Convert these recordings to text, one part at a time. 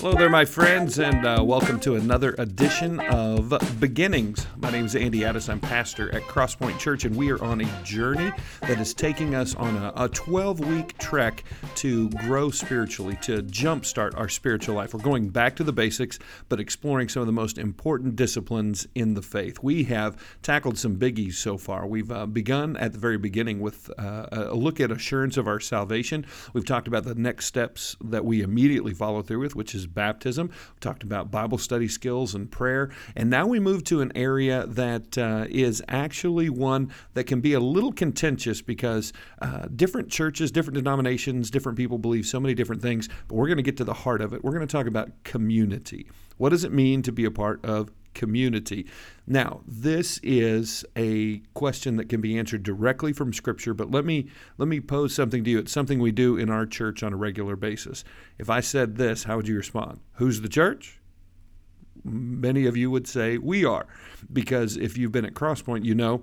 Hello there, my friends, and uh, welcome to another edition of Beginnings. My name is Andy Addis. I'm pastor at Crosspoint Church, and we are on a journey that is taking us on a 12 week trek to grow spiritually, to jumpstart our spiritual life. We're going back to the basics, but exploring some of the most important disciplines in the faith. We have tackled some biggies so far. We've uh, begun at the very beginning with uh, a look at assurance of our salvation. We've talked about the next steps that we immediately follow through with, which is baptism. We talked about Bible study skills and prayer. And now we move to an area that uh, is actually one that can be a little contentious because uh, different churches, different denominations, different people believe so many different things. But we're going to get to the heart of it. We're going to talk about community. What does it mean to be a part of community. Now, this is a question that can be answered directly from scripture, but let me let me pose something to you. It's something we do in our church on a regular basis. If I said this, how would you respond? Who's the church? Many of you would say we are, because if you've been at Crosspoint, you know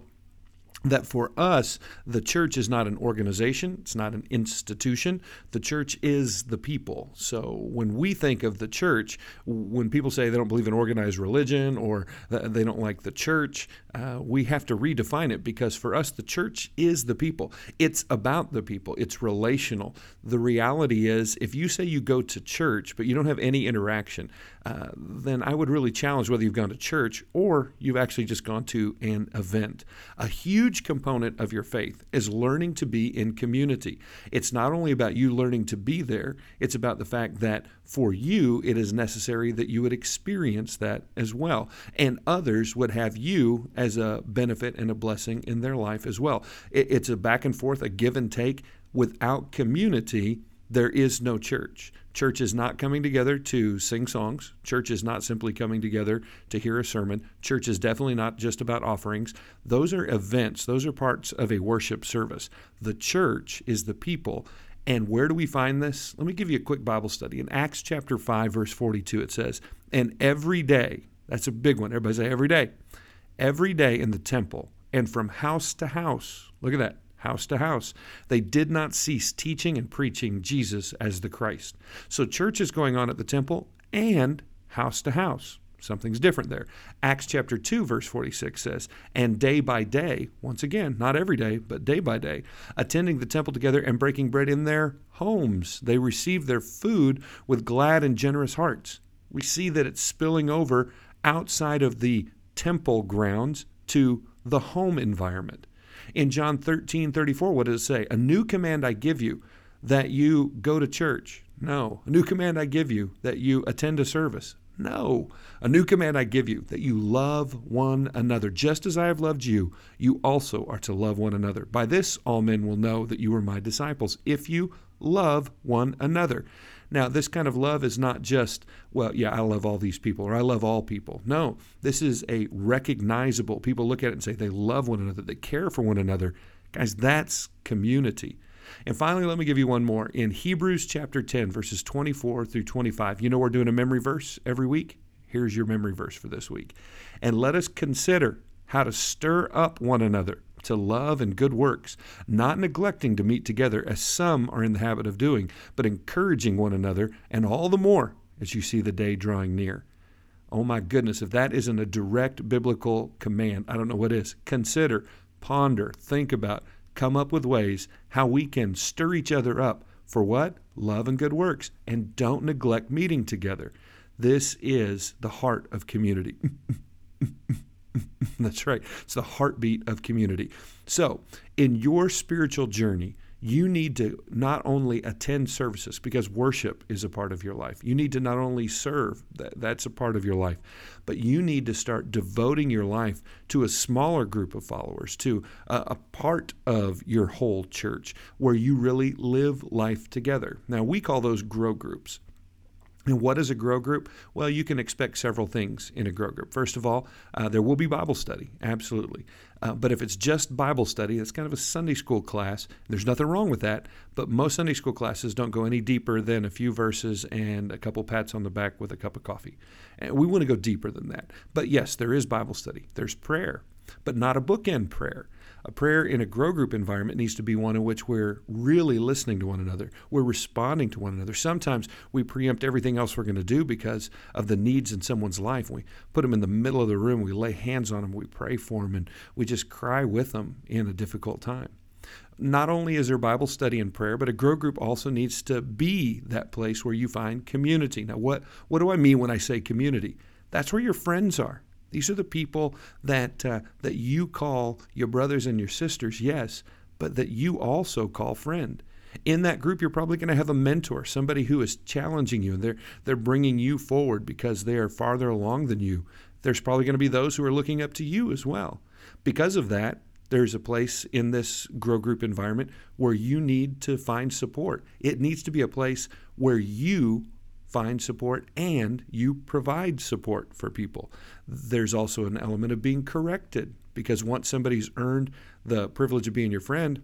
that for us, the church is not an organization, it's not an institution. The church is the people. So when we think of the church, when people say they don't believe in organized religion or they don't like the church, uh, we have to redefine it because for us, the church is the people. It's about the people, it's relational. The reality is, if you say you go to church, but you don't have any interaction, uh, then I would really challenge whether you've gone to church or you've actually just gone to an event. A huge component of your faith is learning to be in community. It's not only about you learning to be there, it's about the fact that for you, it is necessary that you would experience that as well. And others would have you as a benefit and a blessing in their life as well. It's a back and forth, a give and take. Without community, there is no church. Church is not coming together to sing songs. Church is not simply coming together to hear a sermon. Church is definitely not just about offerings. Those are events, those are parts of a worship service. The church is the people. And where do we find this? Let me give you a quick Bible study. In Acts chapter 5, verse 42, it says, And every day, that's a big one. Everybody say every day. Every day in the temple and from house to house. Look at that house to house. They did not cease teaching and preaching Jesus as the Christ. So church is going on at the temple and house to house. Something's different there. Acts chapter 2, verse 46 says, And day by day, once again, not every day, but day by day, attending the temple together and breaking bread in their homes, they received their food with glad and generous hearts. We see that it's spilling over outside of the temple grounds to the home environment. In John 13, 34, what does it say? A new command I give you that you go to church. No. A new command I give you that you attend a service. No. A new command I give you that you love one another. Just as I have loved you, you also are to love one another. By this, all men will know that you are my disciples, if you love one another. Now, this kind of love is not just, well, yeah, I love all these people or I love all people. No, this is a recognizable, people look at it and say they love one another, they care for one another. Guys, that's community. And finally, let me give you one more. In Hebrews chapter 10, verses 24 through 25, you know we're doing a memory verse every week? Here's your memory verse for this week. And let us consider how to stir up one another to love and good works, not neglecting to meet together as some are in the habit of doing, but encouraging one another, and all the more as you see the day drawing near. Oh my goodness, if that isn't a direct biblical command, I don't know what is. Consider, ponder, think about, come up with ways how we can stir each other up for what? Love and good works. And don't neglect meeting together. This is the heart of community. That's right. It's the heartbeat of community. So, in your spiritual journey, you need to not only attend services because worship is a part of your life. You need to not only serve, that, that's a part of your life, but you need to start devoting your life to a smaller group of followers, to a, a part of your whole church where you really live life together. Now, we call those grow groups. And what is a grow group? Well, you can expect several things in a grow group. First of all, uh, there will be Bible study, absolutely. Uh, but if it's just Bible study, it's kind of a Sunday school class. There's nothing wrong with that. But most Sunday school classes don't go any deeper than a few verses and a couple pats on the back with a cup of coffee. And we want to go deeper than that. But yes, there is Bible study, there's prayer, but not a bookend prayer. A prayer in a grow group environment needs to be one in which we're really listening to one another. We're responding to one another. Sometimes we preempt everything else we're going to do because of the needs in someone's life. We put them in the middle of the room, we lay hands on them, we pray for them, and we just cry with them in a difficult time not only is there Bible study and prayer, but a grow group also needs to be that place where you find community. Now, what, what do I mean when I say community? That's where your friends are. These are the people that uh, that you call your brothers and your sisters, yes, but that you also call friend. In that group, you're probably going to have a mentor, somebody who is challenging you, and they're they're bringing you forward because they are farther along than you. There's probably going to be those who are looking up to you as well. Because of that, there's a place in this grow group environment where you need to find support. It needs to be a place where you find support and you provide support for people. There's also an element of being corrected because once somebody's earned the privilege of being your friend,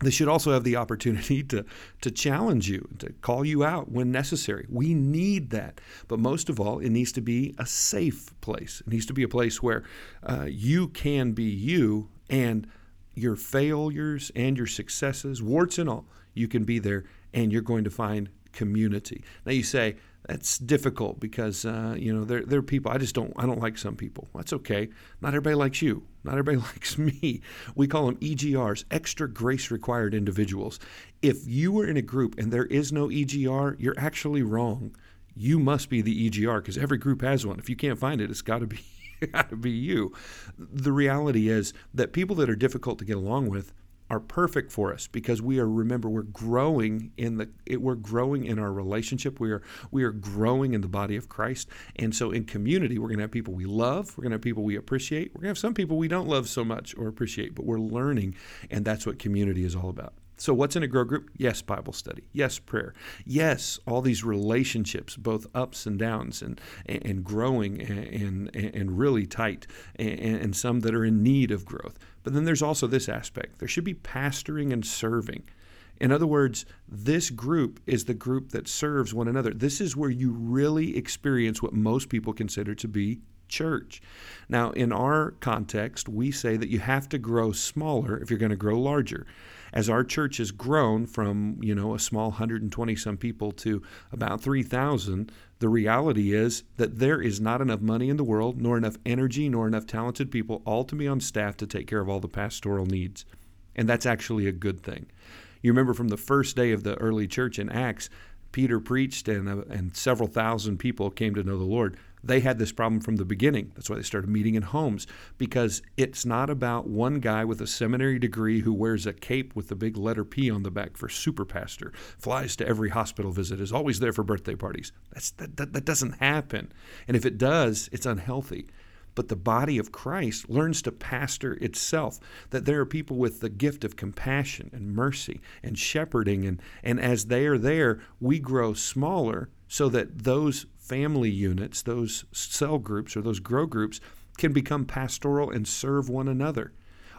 they should also have the opportunity to, to challenge you, to call you out when necessary. We need that. But most of all, it needs to be a safe place. It needs to be a place where uh, you can be you and your failures and your successes, warts and all, you can be there and you're going to find community. Now you say that's difficult because uh, you know there there are people I just don't I don't like some people. That's okay. Not everybody likes you. Not everybody likes me. We call them EGRs, extra grace required individuals. If you are in a group and there is no EGR, you're actually wrong. You must be the EGR because every group has one. If you can't find it, it's got to be got to be you. The reality is that people that are difficult to get along with are perfect for us because we are remember we're growing in the it, we're growing in our relationship. We are we are growing in the body of Christ. And so in community we're going to have people we love we're going to have people we appreciate we're going to have some people we don't love so much or appreciate but we're learning and that's what community is all about so, what's in a grow group? Yes, Bible study. Yes, prayer. Yes, all these relationships, both ups and downs, and and growing and and, and really tight, and, and some that are in need of growth. But then there's also this aspect. There should be pastoring and serving. In other words, this group is the group that serves one another. This is where you really experience what most people consider to be church. Now, in our context, we say that you have to grow smaller if you're going to grow larger as our church has grown from you know a small 120 some people to about 3,000, the reality is that there is not enough money in the world, nor enough energy, nor enough talented people all to be on staff to take care of all the pastoral needs, and that's actually a good thing. You remember from the first day of the early church in Acts, Peter preached and, uh, and several thousand people came to know the Lord. They had this problem from the beginning. That's why they started meeting in homes because it's not about one guy with a seminary degree who wears a cape with the big letter P on the back for super pastor, flies to every hospital visit, is always there for birthday parties. That, that, that doesn't happen. And if it does, it's unhealthy but the body of Christ learns to pastor itself. That there are people with the gift of compassion and mercy and shepherding, and, and as they are there, we grow smaller so that those family units, those cell groups or those grow groups, can become pastoral and serve one another.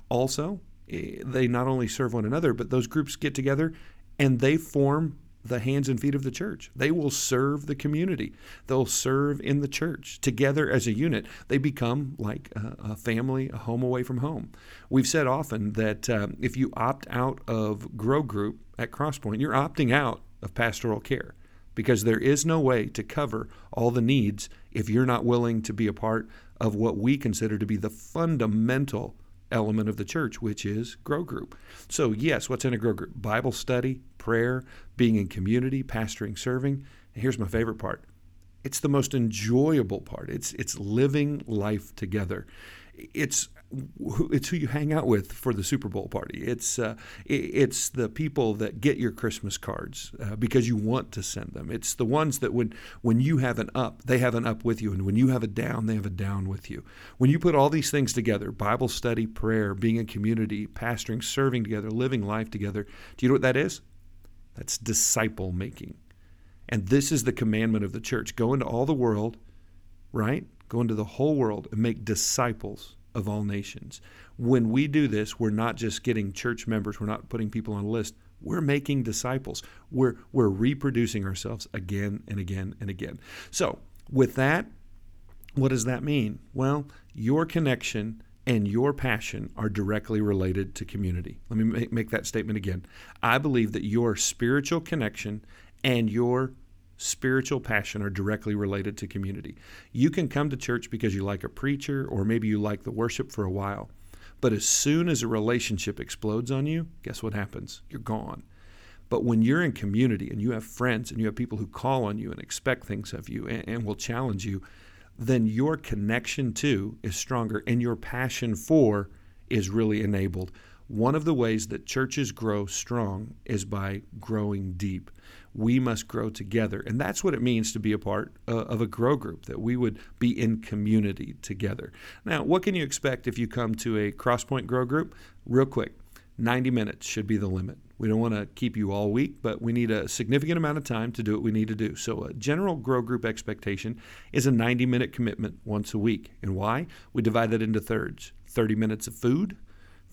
Also, eh, they not only serve one another, but those groups get together and they form the hands and feet of the church. They will serve the community. They'll serve in the church together as a unit. They become like a, family, a home away from home. We've said often that um, if you opt out of Grow Group at Crosspoint, you're opting out of pastoral care because there is no way to cover all the needs if you're not willing to be a part of what we consider to be the fundamental element of the church, which is grow group. So, yes, what's in a grow group? Bible study, prayer, being in community, pastoring, serving. And here's my favorite part it's the most enjoyable part. It's, it's living life together. It's it's who you hang out with for the Super Bowl party. It's uh, it's the people that get your Christmas cards uh, because you want to send them. It's the ones that when when you have an up, they have an up with you, and when you have a down, they have a down with you. When you put all these things together, Bible study, prayer, being in community, pastoring, serving together, living life together, do you know what that is? That's disciple making. And this is the commandment of the church. Go into all the world, right? Go into the whole world and make disciples of all nations. When we do this, we're not just getting church members, we're not putting people on a list. We're making disciples. We're, we're reproducing ourselves again and again and again. So, with that, what does that mean? Well, your connection and your passion are directly related to community. Let me make that statement again. I believe that your spiritual connection and your spiritual passion are directly related to community. You can come to church because you like a preacher or maybe you like the worship for a while. But as soon as a relationship explodes on you, guess what happens? You're gone. But when you're in community and you have friends and you have people who call on you and expect things of you and, and will challenge you, then your connection to is stronger and your passion for is really enabled. One of the ways that churches grow strong is by growing deep. We must grow together. And that's what it means to be a part uh, of a grow group, that we would be in community together. Now, what can you expect if you come to a Crosspoint Grow group? Real quick 90 minutes should be the limit. We don't want to keep you all week, but we need a significant amount of time to do what we need to do. So, a general grow group expectation is a 90 minute commitment once a week. And why? We divide that into thirds 30 minutes of food,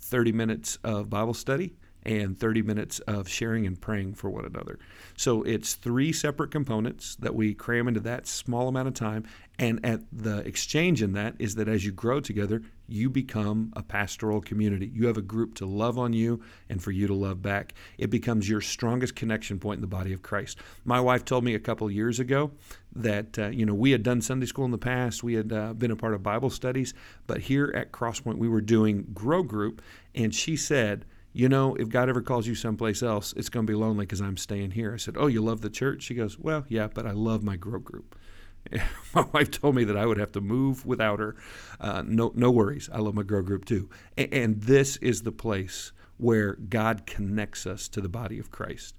30 minutes of Bible study, and 30 minutes of sharing and praying for one another. So it's three separate components that we cram into that small amount of time. And at the exchange in that is that as you grow together, you become a pastoral community. You have a group to love on you and for you to love back. It becomes your strongest connection point in the body of Christ. My wife told me a couple years ago that uh, you know we had done Sunday school in the past, we had uh, been a part of Bible studies, but here at Crosspoint we were doing Grow Group, and she said you know, if God ever calls you someplace else, it's going to be lonely because I'm staying here. I said, Oh, you love the church? She goes, Well, yeah, but I love my grow group. my wife told me that I would have to move without her. Uh, no, no worries. I love my grow group too. And, and this is the place where God connects us to the body of Christ.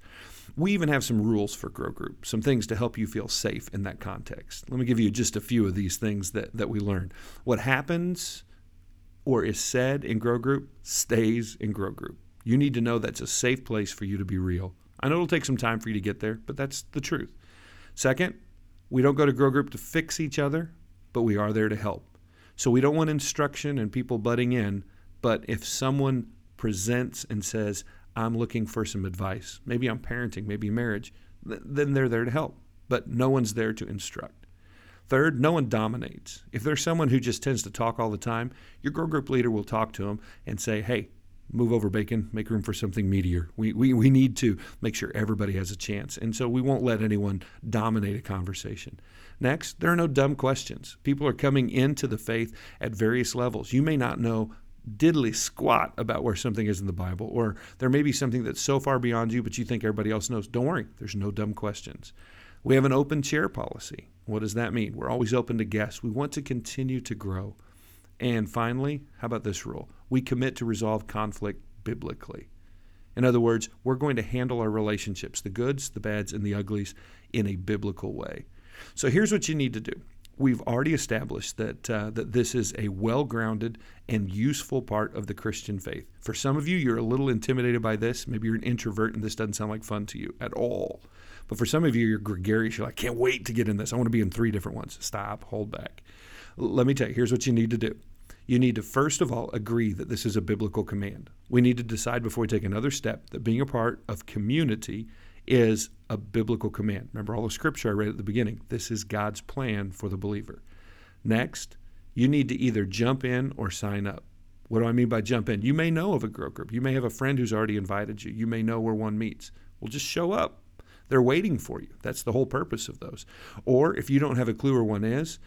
We even have some rules for grow group, some things to help you feel safe in that context. Let me give you just a few of these things that, that we learned. What happens or is said in Grow Group stays in Grow Group. You need to know that's a safe place for you to be real. I know it'll take some time for you to get there, but that's the truth. Second, we don't go to Grow Group to fix each other, but we are there to help. So we don't want instruction and people butting in, but if someone presents and says, I'm looking for some advice, maybe I'm parenting, maybe marriage, then they're there to help, but no one's there to instruct. Third, no one dominates. If there's someone who just tends to talk all the time, your grow group leader will talk to them and say, hey, move over bacon, make room for something meatier. We, we, we need to make sure everybody has a chance. And so we won't let anyone dominate a conversation. Next, there are no dumb questions. People are coming into the faith at various levels. You may not know diddly squat about where something is in the Bible, or there may be something that's so far beyond you, but you think everybody else knows. Don't worry, there's no dumb questions. We have an open chair policy. What does that mean? We're always open to guests. We want to continue to grow. And finally, how about this rule? We commit to resolve conflict biblically. In other words, we're going to handle our relationships, the goods, the bads, and the uglies, in a biblical way. So here's what you need to do. We've already established that uh, that this is a well-grounded and useful part of the Christian faith. For some of you, you're a little intimidated by this. Maybe you're an introvert and this doesn't sound like fun to you at all. But for some of you, you're gregarious. You're like, I can't wait to get in this. I want to be in three different ones. Stop, hold back. Let me tell you, here's what you need to do. You need to, first of all, agree that this is a biblical command. We need to decide before we take another step that being a part of community is a biblical command. Remember all the scripture I read at the beginning. This is God's plan for the believer. Next, you need to either jump in or sign up. What do I mean by jump in? You may know of a grow group. You may have a friend who's already invited you. You may know where one meets. Well, just show up. They're waiting for you. That's the whole purpose of those. Or if you don't have a clue where one is,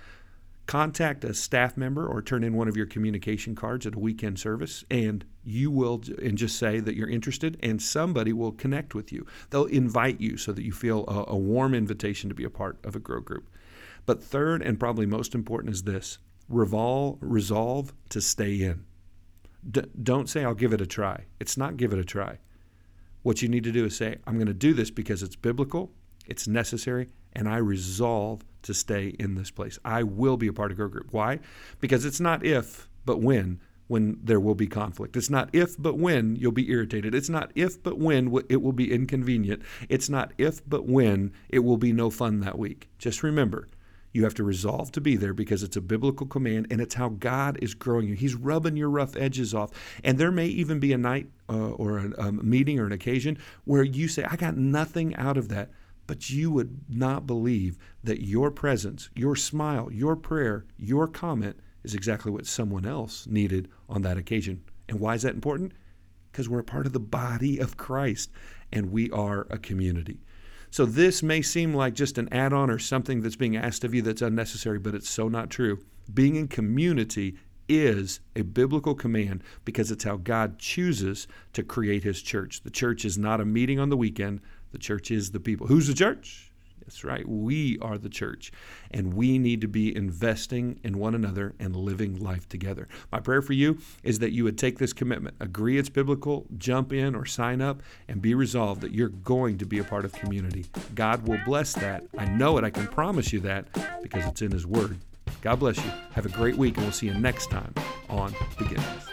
contact a staff member or turn in one of your communication cards at a weekend service and you will and just say that you're interested and somebody will connect with you. They'll invite you so that you feel a, a warm invitation to be a part of a grow group. But third and probably most important is this revolve, resolve to stay in. D- don't say i'll give it a try. It's not give it a try. What you need to do is say, I'm going to do this because it's biblical, it's necessary, and I resolve to stay in this place. I will be a part of Grow Group. Why? Because it's not if, but when when there will be conflict. It's not if but when you'll be irritated. It's not if but when it will be inconvenient. It's not if but when it will be no fun that week. Just remember, you have to resolve to be there because it's a biblical command and it's how God is growing you. He's rubbing your rough edges off. And there may even be a night uh, or a, a meeting or an occasion where you say, I got nothing out of that. But you would not believe that your presence, your smile, your prayer, your comment is exactly what someone else needed on that occasion. And why is that important? Because we're a part of the body of Christ and we are a community. So this may seem like just an add on or something that's being asked of you that's unnecessary, but it's so not true. Being in community is a biblical command because it's how God chooses to create his church. The church is not a meeting on the weekend, the church is the people. Who's the church? That's right. We are the church, and we need to be investing in one another and living life together. My prayer for you is that you would take this commitment, agree it's biblical, jump in or sign up, and be resolved that you're going to be a part of community. God will bless that. I know it. I can promise you that because it's in His Word. God bless you. Have a great week, and we'll see you next time on Beginnings.